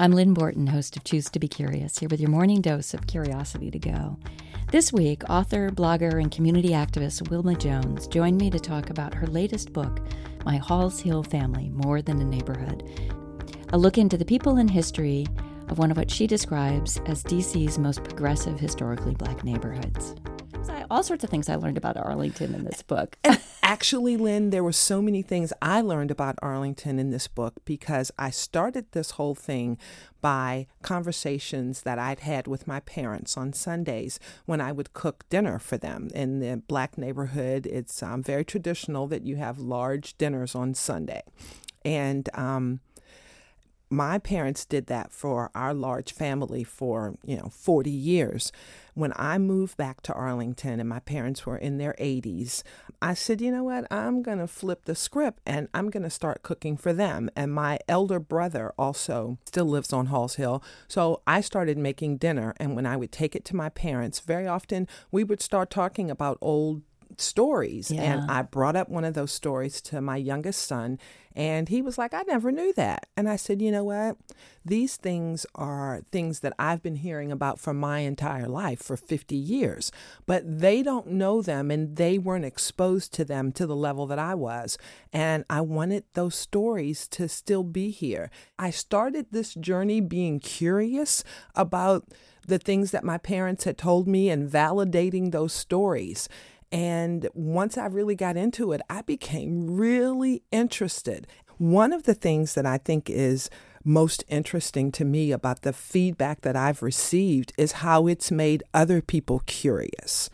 I'm Lynn Borton, host of Choose to Be Curious, here with your morning dose of curiosity to go. This week, author, blogger, and community activist Wilma Jones joined me to talk about her latest book, My Halls Hill Family More Than a Neighborhood. A look into the people and history of one of what she describes as DC's most progressive historically black neighborhoods all sorts of things I learned about Arlington in this book. Actually, Lynn, there were so many things I learned about Arlington in this book because I started this whole thing by conversations that I'd had with my parents on Sundays when I would cook dinner for them. In the black neighborhood, it's um, very traditional that you have large dinners on Sunday. And um, my parents did that for our large family for, you know, 40 years. When I moved back to Arlington and my parents were in their 80s, I said, you know what? I'm going to flip the script and I'm going to start cooking for them. And my elder brother also still lives on Halls Hill. So I started making dinner. And when I would take it to my parents, very often we would start talking about old stories. Yeah. And I brought up one of those stories to my youngest son, and he was like, I never knew that. And I said, You know what? These things are things that I've been hearing about for my entire life for 50 years, but they don't know them and they weren't exposed to them to the level that I was. And I wanted those stories to still be here. I started this journey being curious about the things that my parents had told me and validating those stories. And once I really got into it, I became really interested. One of the things that I think is most interesting to me about the feedback that I've received is how it's made other people curious.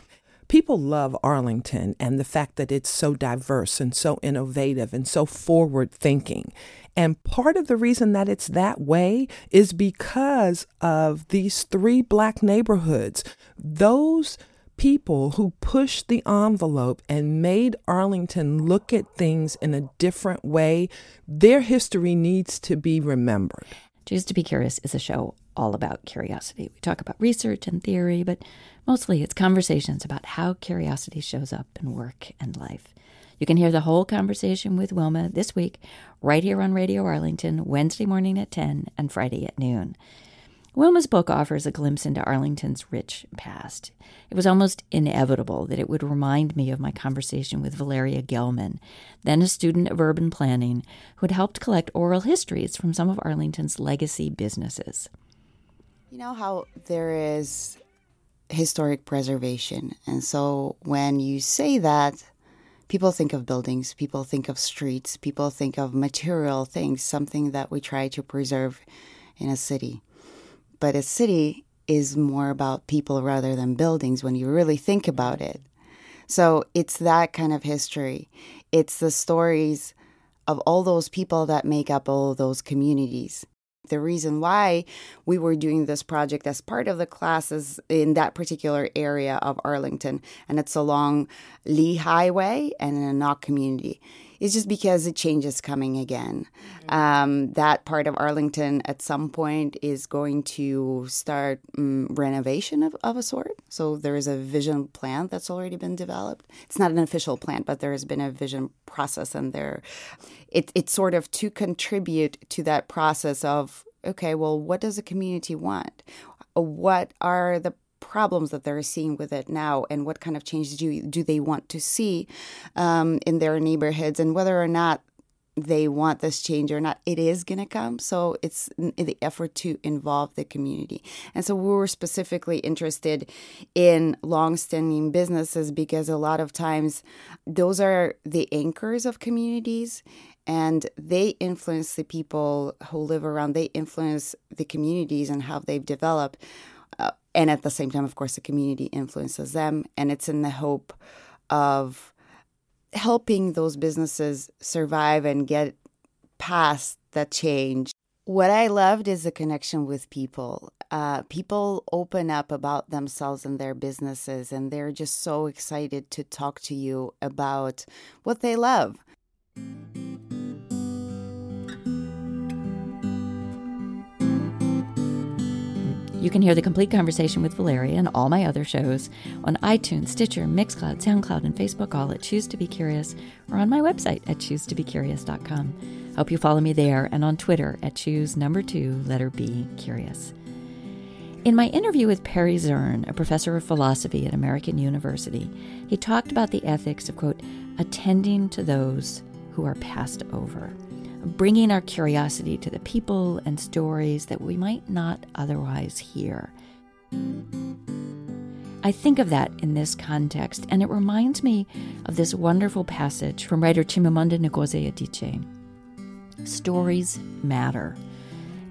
People love Arlington and the fact that it's so diverse and so innovative and so forward thinking. And part of the reason that it's that way is because of these three black neighborhoods. Those people who pushed the envelope and made Arlington look at things in a different way, their history needs to be remembered. Choose to Be Curious is a show all about curiosity. We talk about research and theory, but mostly it's conversations about how curiosity shows up in work and life. You can hear the whole conversation with Wilma this week right here on Radio Arlington, Wednesday morning at 10 and Friday at noon. Wilma's book offers a glimpse into Arlington's rich past. It was almost inevitable that it would remind me of my conversation with Valeria Gelman, then a student of urban planning who had helped collect oral histories from some of Arlington's legacy businesses. You know how there is historic preservation. And so when you say that, people think of buildings, people think of streets, people think of material things, something that we try to preserve in a city. But a city is more about people rather than buildings when you really think about it. So it's that kind of history. It's the stories of all those people that make up all those communities. The reason why we were doing this project as part of the classes in that particular area of Arlington, and it's along Lee Highway and in a Nauck community, is just because the change is coming again. Mm-hmm. Um, that part of Arlington at some point is going to start um, renovation of, of a sort. So there is a vision plan that's already been developed. It's not an official plan, but there has been a vision process, and there, it, it's sort of to contribute to that process of okay, well, what does the community want? What are the problems that they're seeing with it now and what kind of changes do, do they want to see um, in their neighborhoods and whether or not they want this change or not, it is going to come. So it's the effort to involve the community. And so we were specifically interested in long-standing businesses because a lot of times those are the anchors of communities and they influence the people who live around. They influence the communities and how they've developed. And at the same time, of course, the community influences them. And it's in the hope of helping those businesses survive and get past that change. What I loved is the connection with people. Uh, people open up about themselves and their businesses, and they're just so excited to talk to you about what they love. You can hear the complete conversation with Valeria and all my other shows on iTunes, Stitcher, Mixcloud, SoundCloud, and Facebook, all at Choose to Be Curious, or on my website at choosetobecurious.com. Hope you follow me there and on Twitter at choose number two, letter B, curious. In my interview with Perry Zurn, a professor of philosophy at American University, he talked about the ethics of, quote, attending to those who are passed over, bringing our curiosity to the people and stories that we might not otherwise hear. I think of that in this context, and it reminds me of this wonderful passage from writer Chimamanda Ngozi Adichie. Stories matter.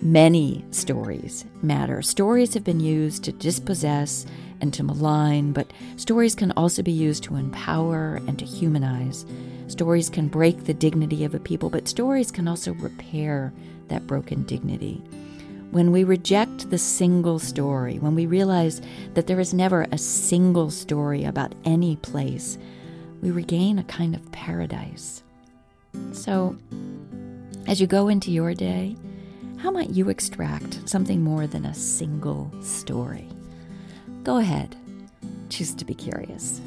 Many stories matter. Stories have been used to dispossess and to malign, but stories can also be used to empower and to humanize. Stories can break the dignity of a people, but stories can also repair that broken dignity. When we reject the single story, when we realize that there is never a single story about any place, we regain a kind of paradise. So, as you go into your day, how might you extract something more than a single story? Go ahead, choose to be curious.